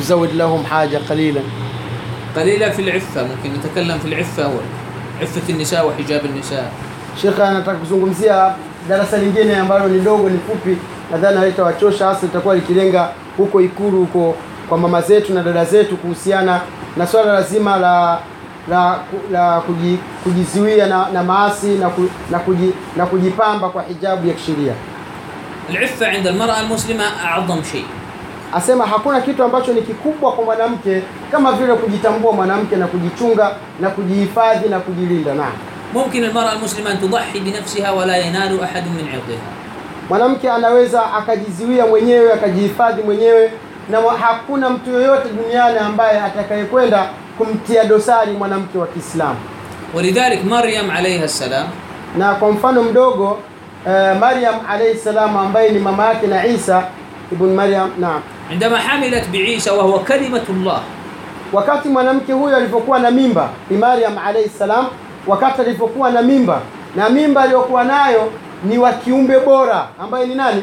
تزود لهم حاجة قليلا قليلا في العفة ممكن نتكلم في العفة عفة النساء وحجاب النساء Shekhe anataka kuzungumzia darasa lingine ambalo ni dogo, ni fupi, nadhani halitawachosha, hasa litakuwa likilenga huko Ikulu huko kwa mama zetu na dada zetu kuhusiana na swala lazima la la, la kuji, kujizuia na, na maasi na, ku, na, kuji, na kujipamba kwa hijabu ya kisheria. العفة عند المرأة المسلمة أعظم شيء asema hakuna kitu ambacho ni kikubwa kwa mwanamke kama vile kujitambua mwanamke na kujichunga na kujihifadhi na kujilinda na. Mumkin almar'a almuslima an tudahi binafsiha wala yanalu ahadun min 'irdiha mwanamke anaweza akajiziwia mwenyewe akajihifadhi mwenyewe na hakuna mtu yoyote duniani ambaye atakayekwenda kumtia dosari mwanamke wa Kiislamu. Walidhalik Maryam alayha salam na kwa mfano mdogo uh, Maryam alayhi salam ambaye ni mama yake na Isa ibn Maryam naam عندما حملت بعيسى وهو كلمة الله wakati mwanamke huyo alipokuwa na mimba ni Maryam alayhi salam, wakati alipokuwa na mimba na mimba aliyokuwa nayo ni wa kiumbe bora ambaye ni nani?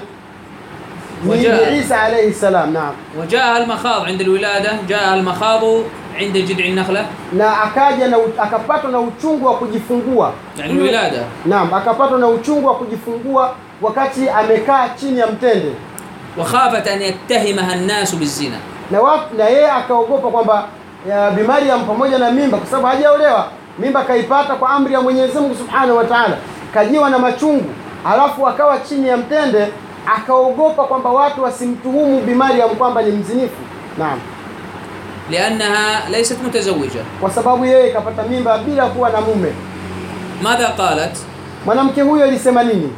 Ni, Wajaa. Isa alayhi salam, naam. وجاءها المخاض عند الولادة جاءها المخاض عند جذع النخلة na akaja na akapatwa na uchungu wa kujifungua يعني الولادة naam akapatwa na uchungu wa kujifungua wakati amekaa chini ya mtende وخافت أن يتهمها الناس بالزنا na watu, na yeye akaogopa kwamba Bi Maryam pamoja na mimba kwa sababu hajaolewa mimba kaipata kwa amri ya Mwenyezi Mungu Subhanahu wa Ta'ala kajiwa na machungu alafu akawa chini ya mtende akaogopa kwamba watu wasimtuhumu Bi Maryam kwamba ni mzinifu naam لأنها ليست متزوجة kwa sababu yeye kapata mimba bila kuwa na mume ماذا قالت؟ mwanamke huyo alisema nini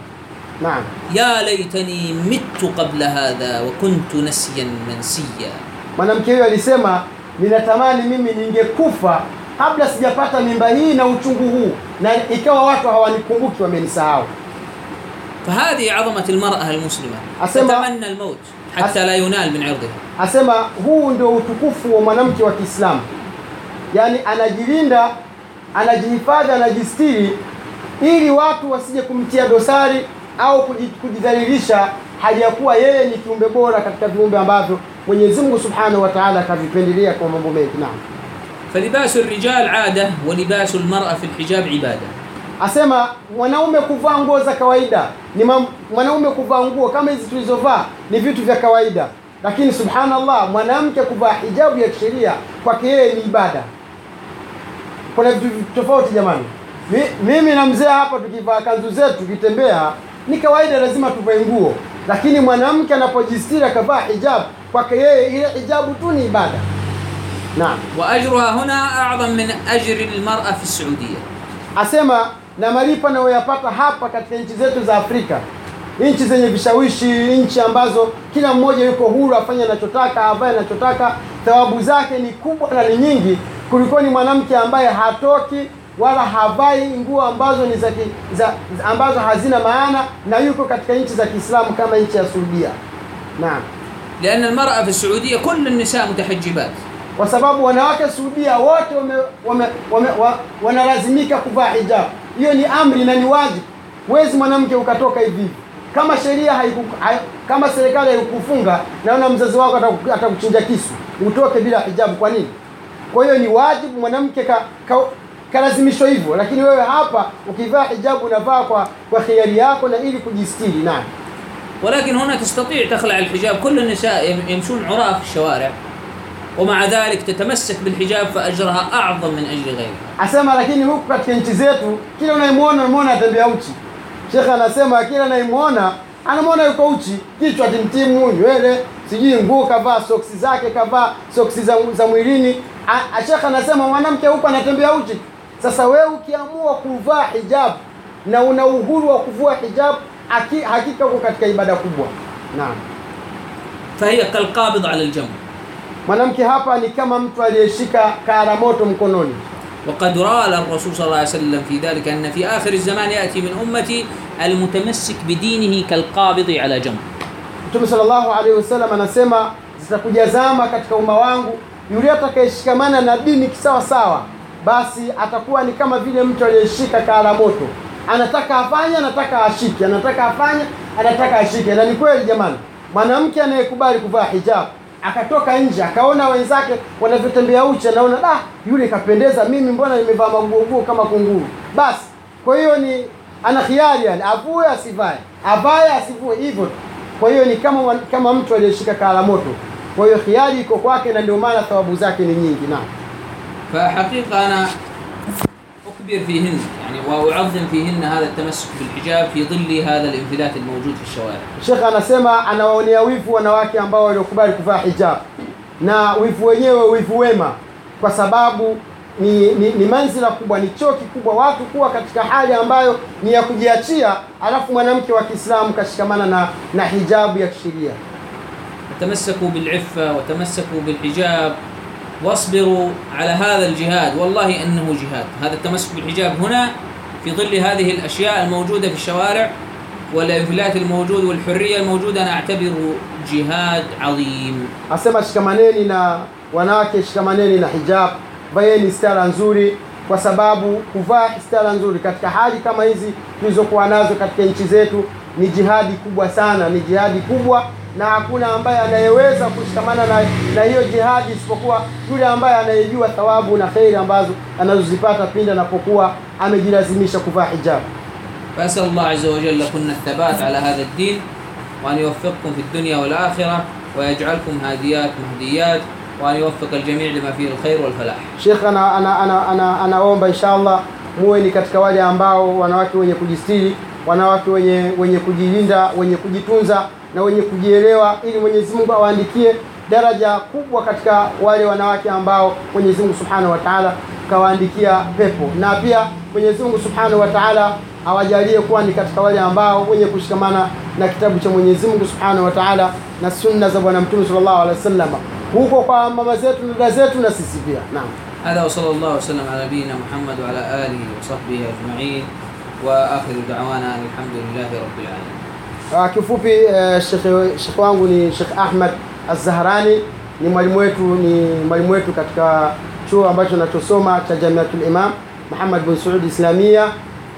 naam يا ليتني مت قبل هذا وكنت نسيا منسيا Mwanamke huyo alisema, ninatamani mimi ningekufa kabla sijapata mimba hii na uchungu huu, na ikawa watu hawanikumbuki, wamenisahau. فهذه عظمة المرأة المسلمة أسمع- تتمنى الموت حتى لا ينال من عرضها Asema huu ndio utukufu wa mwanamke wa Kiislamu, yaani anajilinda, anajihifadhi, anajistiri ili watu wasije kumtia dosari au kujidhalilisha kuwa yeye ni kiumbe bora katika viumbe ambavyo Mwenyezi Mungu Subhanahu wa Ta'ala akavipendelea kwa mambo mengi. Naam. Falibasu rijal ada wa libasu almar'a fi alhijab ibada. Asema mwanaume kuvaa nguo za kawaida ni mwanaume kuvaa nguo kama hizi tulizovaa ni vitu vya kawaida, lakini subhanallah, mwanamke kuvaa hijabu ya kisheria kwake yeye ni ibada. Kuna vitu tofauti jamani. Mimi na mzee hapa tukivaa kanzu zetu tukitembea ni kawaida, lazima tuvae nguo, lakini mwanamke anapojistiri akavaa hijabu, kwake yeye ile hijabu tu ni ibada. Naam, wa ajruha huna a'zam min ajri almar'a fi Saudia, asema na malipo anayoyapata hapa katika nchi zetu za Afrika, nchi zenye vishawishi, nchi ambazo kila mmoja yuko huru afanye anachotaka, avae anachotaka, thawabu zake ni kubwa na ni nyingi kulikoni mwanamke ambaye hatoki wala havai nguo ambazo ni za, ki- za ambazo hazina maana na yuko katika nchi za Kiislamu kama nchi ya Saudia. Naam. لأن المرأة في السعودية كل النساء متحجبات kwa sababu wanawake Saudia wote wame, wame, wame, wa, wanalazimika kuvaa hijab. Hiyo ni amri na ni wajibu. Huwezi mwanamke ukatoka hivi hivi. kama sheria haiku, hai, kama serikali haikufunga, naona mzazi wako ataku- atakuchinja kisu utoke bila hijabu. Kwa nini? Kwa hiyo ni wajibu mwanamke ka, ka, kalazimishwa hivyo, lakini wewe hapa ukivaa hijabu unavaa kwa kwa khiari yako na ili kujistiri na ولكن هنا تستطيع تخلع الحجاب كل النساء يمشون عراه في الشوارع ومع ذلك تتمسك بالحجاب فأجرها أعظم من أجل غيرها أسمع لكن هو قد كنت زيتو كلا نايمونا المونا تبي أوتي شيخ أنا أسمع كلا نايمونا أنا مونا يكوتي كيتو أتمتيمو يوهل سيجي نبو كبا سوكسي زاكي كبا سوكسي زمويريني أشيخ أنا أسمع وأنا مكي هو قد كنت Sasa wewe ukiamua kuvaa hijab na una uhuru wa kuvua hijab, haki- hakika uko katika ibada kubwa. Naam. فهي كالقابض على الجمر Mwanamke hapa ni kama mtu aliyeshika kara moto mkononi. وقد رأى الرسول صلى الله عليه وسلم في ذلك أن في آخر الزمان يأتي من أمتي المتمسك بدينه كالقابض على جمر Mtume sallallahu alaihi wasallam anasema zitakuja zama katika umma wangu, yule atakayeshikamana na dini kisawa sawa, basi atakuwa ni kama vile mtu aliyeshika kala moto, anataka afanye, anataka ashike, anataka afanye, anataka ashike. Na ni kweli jamani, mwanamke anayekubali kuvaa hijabu akatoka nje akaona wenzake wanavyotembea uchi, anaona da, yule kapendeza, mimi mbona nimevaa maguoguo kama kunguru? Basi kwa hiyo ni ana khiari, yani avue asivae, avae asivue, hivyo. Kwa hiyo ni kama kama mtu aliyeshika kala moto. Kwa hiyo khiari iko kwake, na ndio maana thawabu zake ni nyingi. Naam. فحقيقة أنا أكبر فيهن يعني وأعظم فيهن هذا التمسك بالحجاب في ظل هذا الانفلات الموجود في الشوارع Sheikh anasema anawaonea wivu wanawake ambao waliokubali kuvaa hijab, na wivu wenyewe wivu wema, kwa sababu ni, ni, ni manzila kubwa, ni choo kikubwa, watu kuwa katika hali ambayo ni ya kujiachia, alafu mwanamke wa Kiislamu kashikamana na, na hijabu ya kisheria. تمسكوا بالعفة وتمسكوا بالحجاب واصبروا على هذا الجهاد. والله إنه جهاد. هذا التمسك بالحجاب هنا في ظل هذه الأشياء الموجودة في الشوارع والافلات الموجود والحرية الموجودة. أنا اعتبره جهاد عظيم. اسمع شكمانيني نا wanawake shikamaneni na hijab vaeni stara nzuri kwa sababu kuvaa stara nzuri katika hali kama hizi tulizokuwa nazo katika nchi zetu ni jihadi kubwa sana ni na hakuna ambaye anayeweza kushikamana na, na hiyo jihadi isipokuwa yule ambaye anayejua thawabu na kheri ambazo anazozipata pindi anapokuwa amejilazimisha kuvaa hijab. فاسال الله عز وجل لكن الثبات على هذا الدين وان يوفقكم في الدنيا والاخره ويجعلكم هاديات مهديات وان يوفق الجميع لما فيه الخير والفلاح Sheikh ana, ana, ana, ana, anaomba inshallah muwe ni katika wale ambao wanawake wenye kujistiri, wanawake wenye wenye kujilinda, wenye kujitunza na wenye kujielewa, ili Mwenyezi Mungu awaandikie daraja kubwa katika wale wanawake ambao Mwenyezi Mungu Subhanahu wa Ta'ala kawaandikia pepo, na pia Mwenyezi Mungu Subhanahu wa Ta'ala awajalie kuwa ni katika wale ambao wenye kushikamana na kitabu cha Mwenyezi Mungu Subhanahu wa Ta'ala na sunna za Bwana Mtume sallallahu alaihi wasallam, huko kwa mama zetu na dada zetu na sisi pia. Naam, hadha wa sallallahu wasallam ala nabiyina Muhammad wa ala alihi wa sahbihi ajma'in wa akhiru da'wana alhamdulillahi rabbil alamin kifupi uh, shekhe wangu ni Shekh Ahmad Az-Zahrani. Ni mwalimu wetu ni mwalimu wetu katika chuo ambacho nachosoma cha Jamiatul Imam Muhammad bin Saud Islamia.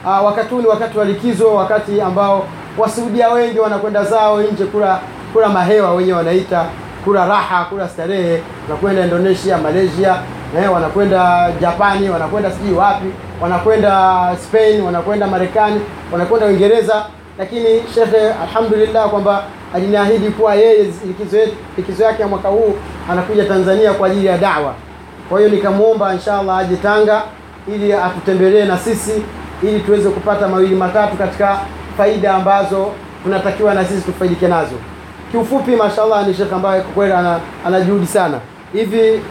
Uh, wakati huu ni wakati wa likizo, wakati ambao Wasuudia wengi wanakwenda zao nje kula kula mahewa wenyewe wanaita kula raha, kula starehe, wanakwenda Indonesia, Malaysia, eh, wanakwenda Japani, wanakwenda sijui wapi, wanakwenda Spain, wanakwenda Marekani, wanakwenda Uingereza lakini shekhe alhamdulillah kwamba aliniahidi kuwa yeye likizo yake ya mwaka huu anakuja Tanzania kwa ajili ya dawa. Kwa hiyo nikamwomba inshallah aje Tanga ili atutembelee na sisi ili tuweze kupata mawili matatu katika faida ambazo tunatakiwa na sisi tufaidike nazo. Kiufupi, mashallah ni shekhe ambaye kwa kweli ana, juhudi sana. Hivi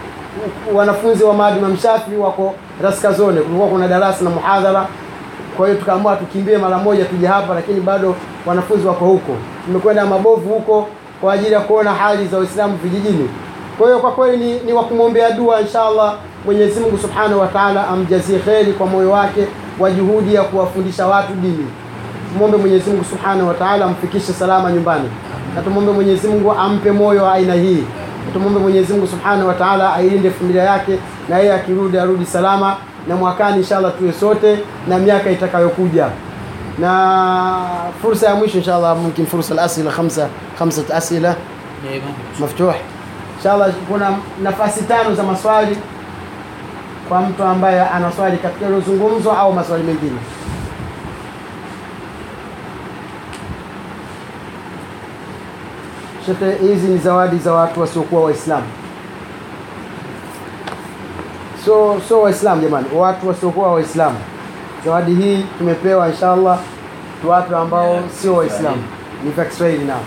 wanafunzi wa Maadi Imam wako Raskazone, kulikuwa kuna darasa na muhadhara kwa hiyo tukaamua tukimbie mara moja tuje hapa, lakini bado wanafunzi wako huko. Tumekwenda mabovu huko kwa ajili ya kuona hali za Waislamu vijijini. Kwa hiyo kwa kweli ni, ni wakumwombea dua inshallah, Mwenyezi Mungu Subhanahu wa Ta'ala amjazie kheri kwa moyo wake wa juhudi ya kuwafundisha watu dini. Tumwombe Mwenyezi Mungu Subhanahu wa Ta'ala amfikishe salama nyumbani, na tumwombe Mwenyezi Mungu ampe moyo wa aina hii. Tumwombe Mwenyezi Mungu Subhanahu wa Ta'ala ailinde familia yake, na yeye akirudi arudi salama, na mwakani inshallah tuwe sote na miaka itakayokuja. Na fursa ya mwisho inshallah mumkin fursa alasila khamsa khamsat asila maftuh. Inshallah kuna nafasi tano za maswali kwa mtu ambaye ana swali katika ilozungumzwa au maswali mengine. Shekhe hizi ni zawadi za watu wasiokuwa waislamu. So so Waislamu jamani, watu wasiokuwa Waislamu. Zawadi hii tumepewa inshallah tu watu ambao sio Waislamu, ni vya Kiswahili nao,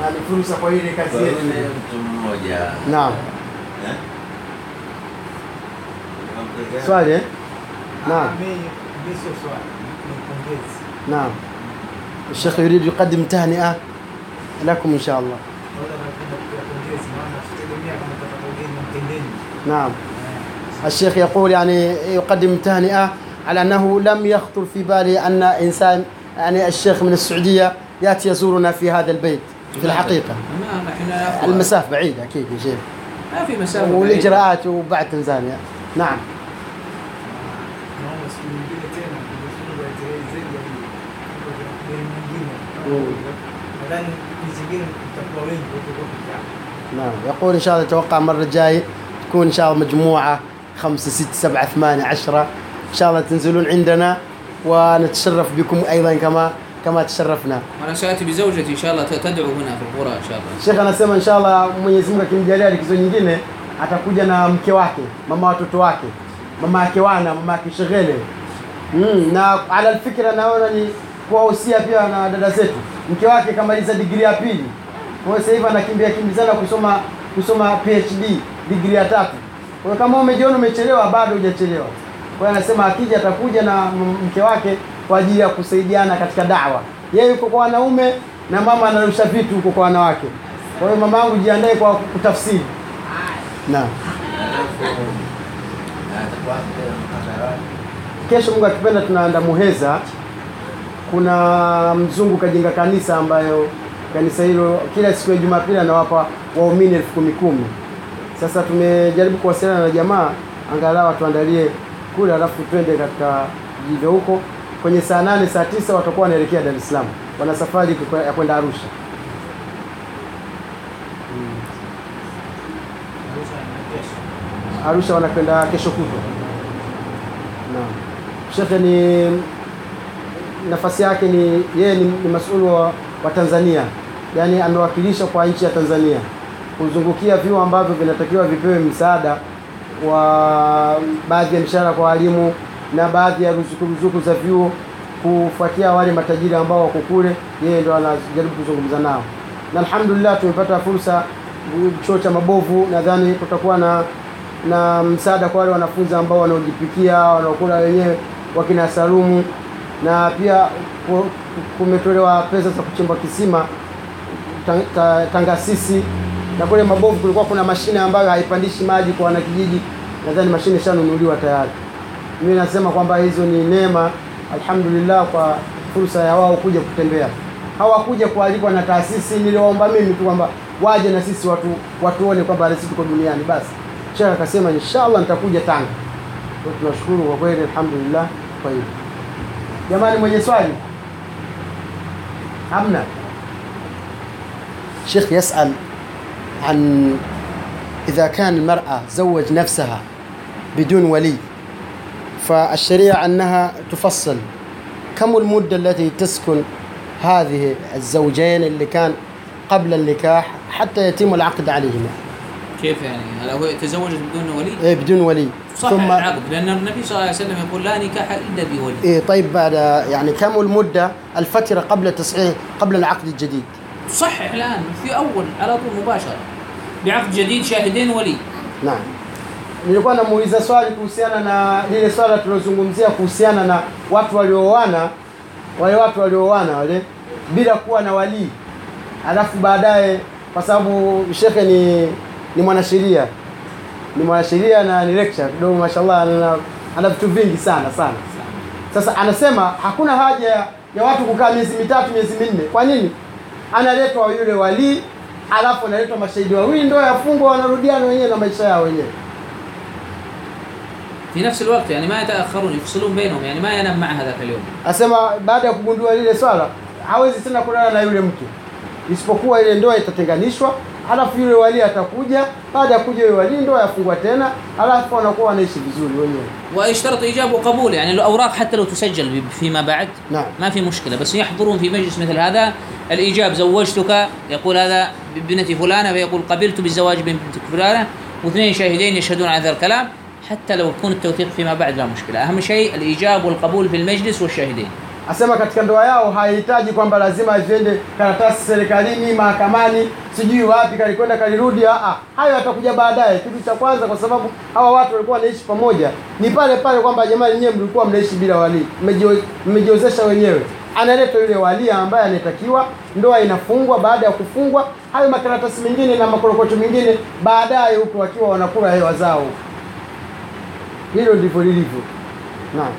na ni fursa kwa ile kazi yetu. Mtu mmoja Naam, Eh? swali eh? Naam. نعم الشيخ يريد يقدم تهنئة لكم إن شاء الله نعم الشيخ يقول يعني يقدم تهنئة على أنه لم يخطر في باله أن إنسان يعني الشيخ من السعودية يأتي يزورنا في هذا البيت في الحقيقة. المسافة بعيدة أكيد يا شيخ ما في مسافة بعيدة. والإجراءات وبعد تنزانيا نعم peke yako. نعم يقول إن شاء الله أتوقع المره الجاي تكون إن شاء الله مجموعة خمسة ستة سبعة ثمانية عشرة. إن شاء الله تنزلون عندنا ونتشرف بكم أيضا كما كما تشرفنا. أنا سألت بزوجتي إن شاء الله تدعو هنا في القرى إن شاء الله. شيخ أنا سيما إن شاء الله مميز مكا كم جلال كزو نجينة أتاكوجا نا مكيواكي مما توتواكي مما كيوانا مما كيشغيلي نا على الفكرة نا أنا كواوسيا فيها أنا دادا زيتو. mkewake kamaliza digri ya pili kwa hiyo sasa hivi anakimbia kimbizana PhD digri ya Kwa hiyo kama umejiona umechelewa bado hujachelewa. Kwa hiyo anasema akija atakuja na mke wake kwa ajili ya kusaidiana katika dawa. Yeye yuko kwa wanaume na mama anarusha vitu huko kwa wanawake. Kwa hiyo mama yangu jiandae kwa kutafsiri. Naam. Kesho Mungu akipenda tunaenda Muheza. Kuna mzungu kajenga kanisa ambayo kanisa hilo kila siku ya Jumapili anawapa waumini elfu kumi kumi. Sasa tumejaribu kuwasiliana na jamaa angalau atuandalie kule, alafu twende katika jivyo huko kwenye saa nane saa tisa watakuwa wanaelekea Dar es Salaam, wana safari ya kwenda Arusha. Arusha. Arusha wanakwenda kesho kutwa. Naam. Shekhe ni nafasi yake ni yeye ni, ni masuulu wa, wa Tanzania, yaani amewakilisha kwa nchi ya Tanzania kuzungukia vyuo ambavyo vinatakiwa vipewe msaada wa baadhi ya mishahara kwa walimu na baadhi ya ruzuku ruzuku za vyuo kufuatia wale matajiri ambao wako kule, yeye ndo anajaribu kuzungumza nao, na alhamdulillah tumepata fursa. Chuo cha Mabovu nadhani kutakuwa na na msaada kwa wale wanafunzi ambao wanaojipikia wanaokula wenyewe wakina Salumu, na pia kumetolewa pesa za kuchimba kisima ta- ta- Tangasisi, na kule mabovu kulikuwa kuna mashine ambayo haipandishi maji kwa wanakijiji, nadhani mashine ishanunuliwa tayari. Mimi nasema kwamba hizo ni neema, alhamdulillah, kwa fursa ya wao kuja kutembea. Hawakuja kualikwa na taasisi, niliwaomba mimi tu kwamba waje na sisi watu watuone kwamba RC tuko duniani. Basi Sheikh akasema inshallah nitakuja Tanga. Kwa tunashukuru kwa kweli, alhamdulillah kwa hilo. Jamani, mwenye swali hamna? Sheikh yasal عن إذا كان المرأة زوج نفسها بدون ولي فالشريعة أنها تفصل كم المدة التي تسكن هذه الزوجين اللي كان قبل النكاح حتى يتم العقد عليهما كيف يعني؟ هل هو تزوجت بدون ولي؟ إيه بدون ولي صح العقد لأن النبي صلى الله عليه وسلم يقول لا نكاح إلا بولي إيه طيب بعد يعني كم المدة الفترة قبل تصحيح قبل العقد الجديد تصحح الان في اول على طول مباشره بعقد جديد شاهدين ولي Naam. Nilikuwa namuuliza swali kuhusiana na lile swala tulozungumzia kuhusiana na watu waliooana, wale watu waliooana wale bila kuwa na walii, alafu baadaye, kwa sababu shekhe ni ni mwanasheria, ni mwanasheria na ni lecturer kidogo, mashallah, ana ana vitu vingi sana sana. Sasa anasema hakuna haja ya, ya watu kukaa miezi mitatu miezi minne. Kwa nini? Analetwa yule walii, alafu analetwa mashahidi wawili, ndoa yafungwa, wanarudiana wenyewe na maisha yao wenyewe. في نفس الوقت يعني ما يتاخرون يفصلون بينهم يعني ما ينام مع هذاك اليوم Asema baada ya kugundua lile swala hawezi tena kulala na yule mke, isipokuwa ile ndoa itatenganishwa, halafu yule walii atakuja. Baada ya kuja yule walii, ndoa yafungwa tena, halafu wanakuwa wanaishi vizuri wenyewe. ويشترط ايجاب وقبول يعني الاوراق حتى لو تسجل فيما بعد نعم. ما في مشكله بس يحضرون في مجلس مثل هذا الايجاب زوجتك يقول هذا بابنتي فلانه فيقول قبلت بالزواج بابنتك فلانه واثنين شاهدين يشهدون على هذا الكلام حتى لو يكون التوثيق فيما بعد لا مشكله اهم شيء الايجاب والقبول في المجلس والشاهدين Asema katika ndoa yao haihitaji kwamba lazima ziende karatasi serikalini, mahakamani, sijui wapi, kalikwenda kalirudi. Ah, hayo yatakuja baadaye. Kitu cha kwanza, kwa sababu hawa watu walikuwa wanaishi pamoja, ni pale pale kwamba jamani, nyewe mlikuwa mnaishi bila mmejio- mmejiozesha wenyewe. Analetwa yule walia ambaye anatakiwa, ndoa inafungwa. Baada ya kufungwa, hayo makaratasi mengine na makorokocho mengine baadaye huko wakiwa wanakula hewa zao. Hilo ndivyo lilivyo. Naam.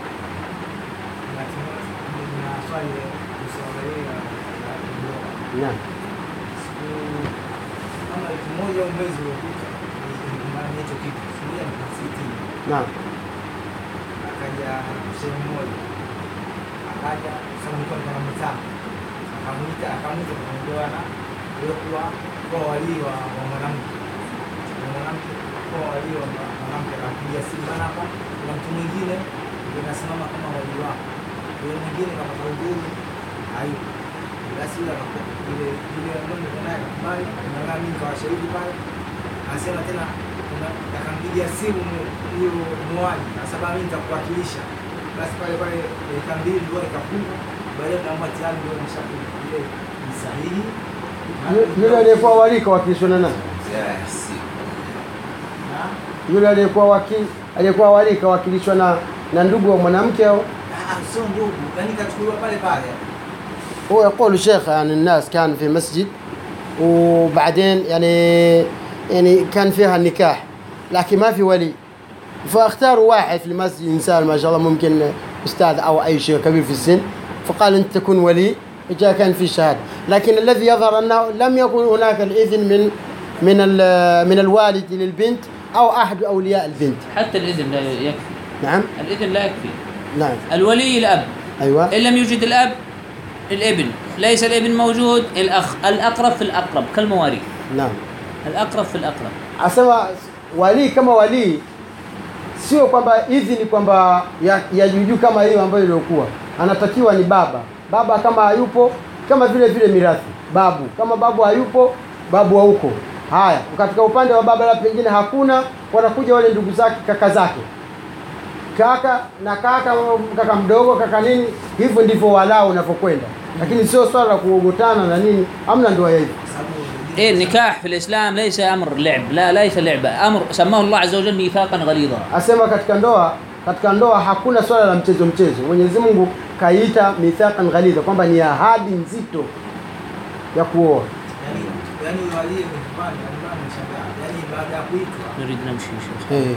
Naam. akaja sehemu moja akaja mwenzangu akamwita akamwita kwenye ndoa na kwa walii wa wa mwanamke. Mwanamke kwa walii wa mwanamke akapiga simu bana, hapa kuna mtu mwingine? Inasimama nasimama kama walii wako, yule mwingine kapata kaudhuru hayupo, basi yule ile ile ndio naye akakubali, na mimi nikawa shahidi pale, anasema tena akampigia simu mu- huyo muaji, kwa sababu mimi nitakuwakilisha, basi pale pale dakika mbili ndio ikafunga, baadaye naomba tayari ndio nimeshafunga ile ni sahihi Yu- Yule aliyekuwa wali kawakilishwa na nani? Yes. na Yule aliyekuwa wakili aliyekuwa wali kawakilishwa na na ndugu wa mwanamke au Ah, sio ndugu, yani kachukuliwa pale pale. هو يقول الشيخ يعني الناس كان في مسجد وبعدين يعني يعني كان فيها النكاح لكن ما في ولي فاختاروا واحد في المسجد انسان ما شاء الله ممكن أستاذ أو أي شيء كبير في السن فقال أنت تكون ولي جاء كان في شهادة. لكن الذي يظهر أنه لم يكن هناك الإذن من من من الوالد للبنت أو أحد أولياء البنت. حتى الإذن لا يكفي. نعم. الإذن لا يكفي. نعم. الولي الأب. أيوه. إن لم يوجد الأب الإبن. ليس الإبن موجود الأخ الأقرب في الأقرب كالمواريث. نعم. الأقرب في الأقرب. asema walii kama walii sio kwamba hivi ni kwamba ya, ya juujuu kama hiyo ambayo iliokuwa anatakiwa ni baba. Baba kama hayupo kama vile vile mirathi. Babu. Kama babu hayupo babu hauko. Haya katika upande wa baba la pengine hakuna wanakuja wale ndugu zake kaka zake. Kaka na kaka kaka mdogo kaka nini hivyo ndivyo walao unavyokwenda lakini sio swala la kuogotana na nini amna ndoa ya hivyo إيه النكاح في الإسلام ليس أمر لعب لا ليس لعبة أمر سماه الله عز وجل ميثاقا غليظا asema katika ndoa katika ndoa hakuna swala la mchezo mchezo mwenyezi mungu kaiita mithaqan ghalidha kwamba ni ahadi nzito ya kuoa Yaani yaani walie nyumbani nyumbani mshangaa. Yaani baada ya kuitwa نريد نمشي يا شيخ eh.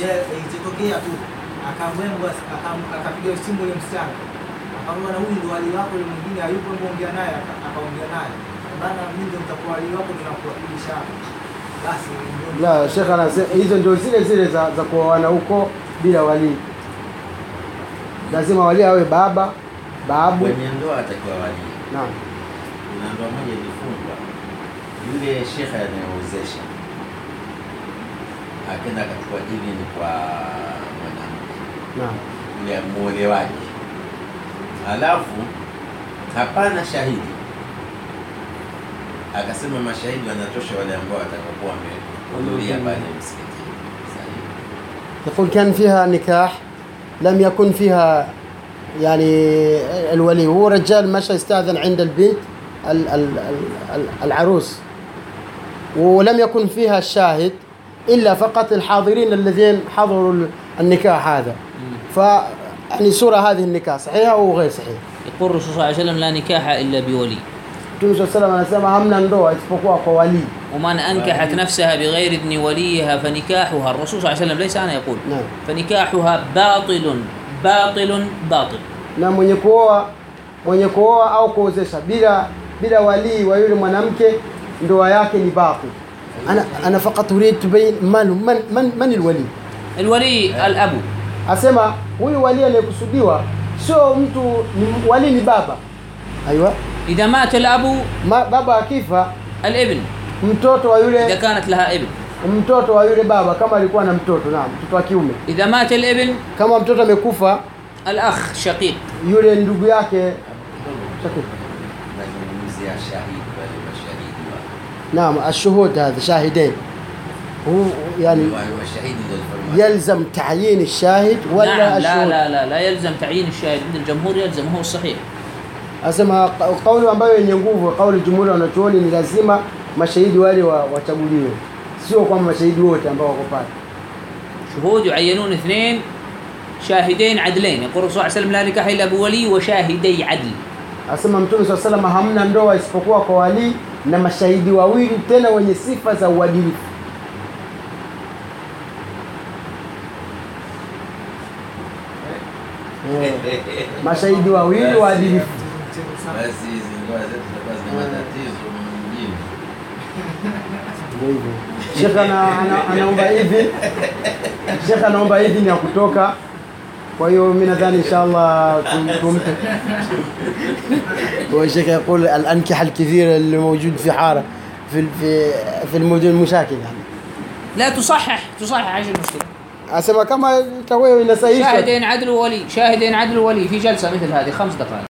yeye ilitokea tu akamwembwa akam- akapiga simu yule msichana. Akamwambia na huyu ndo wali wako yule mwingine hayupo hebu ongea naye aka- akaongea naye. la shekh anasema hizo ndio zile zile za, za kuoana huko bila walii. Lazima walii awe baba babu. Kwenye ndoa atakiwa walii. naam. Kuna ndoa moja ilifungwa, yule shekhe anayeozesha akenda akachukua ni kwa mwanamke. Naam. Yule muolewaji, halafu hapana shahidi, akasema mashahidi wanatosha wale ambao watakapokuwa wamehudhuria pale msikitini. Sahihi. يقول كان فيها نكاح لم يكن فيها يعني الولي هو رجال مشى استأذن عند البنت ال- ال- ال- العروس ولم يكن فيها الشاهد إلا فقط الحاضرين الذين حضروا النكاح هذا ف يعني صورة هذه النكاح صحيحة أو غير صحيحة؟ يقول الرسول صلى الله عليه وسلم لا نكاح إلا بولي Mtume swalla salam anasema hamna ndoa isipokuwa kwa walii. ومن أنكحت نفسها بغير إذن وليها فنكاحها الرسول صلى الله عليه وسلم ليس أنا يقول نعم. فنكاحها باطل باطل باطل Na mwenye kuoa mwenye kuoa au kuozesha bila bila walii wa yule mwanamke ndoa yake ni batil. Ana ana faqat urid tubayin man man man, man alwali. الولي الأب Asema huyu walii anayekusudiwa sio mtu ni walii ni baba. Aiwa. إذا مات الأب ما بابا كيفا الابن. mtoto wa yule إذا كانت لها ابن. mtoto wa yule baba kama alikuwa na mtoto naam mtoto wa إذا مات الابن kama mtoto amekufa الأخ شقيق. yule ndugu yake نعم الشهود هذا شاهدين. هو يعني يلزم تعيين الشاهد ولا نعم لا لا لا لا يلزم تعيين الشاهد. عند الجمهور يلزم هو الصحيح Anasema kauli ambayo yenye nguvu, kauli jumhuri wanachuoni, ni lazima mashahidi wale wachaguliwe, sio kwamba mashahidi wote ambao wako pale. shuhud yuayyanun ithnain shahidain adlain, yaqulu sallallahu alayhi wasallam la nikaha illa biwali wa shahidai adl. Anasema Mtume swalla sallam, hamna ndoa isipokuwa kwa wali na mashahidi wawili, tena wenye sifa za uadilifu. Eh. Eh. Mashahidi wawili waadilifu basi hizi ndoa zetu zitakuwa zina matatizo hivyo. Sheikh ana, ana, anaomba idhini. Sheikh anaomba idhini ya kutoka. Kwa hiyo mimi nadhani inshallah tum- tumpe. هو الشيخ يقول الأنكحة الكثيرة اللي موجود في حارة في في في الموضوع المشاكل يعني لا تصحح تصحح إيش المشكلة asema kama itakuwa inasahihishwa شاهدين عدل وولي شاهدين عدل وولي في جلسه مثل هذه خمس دقائق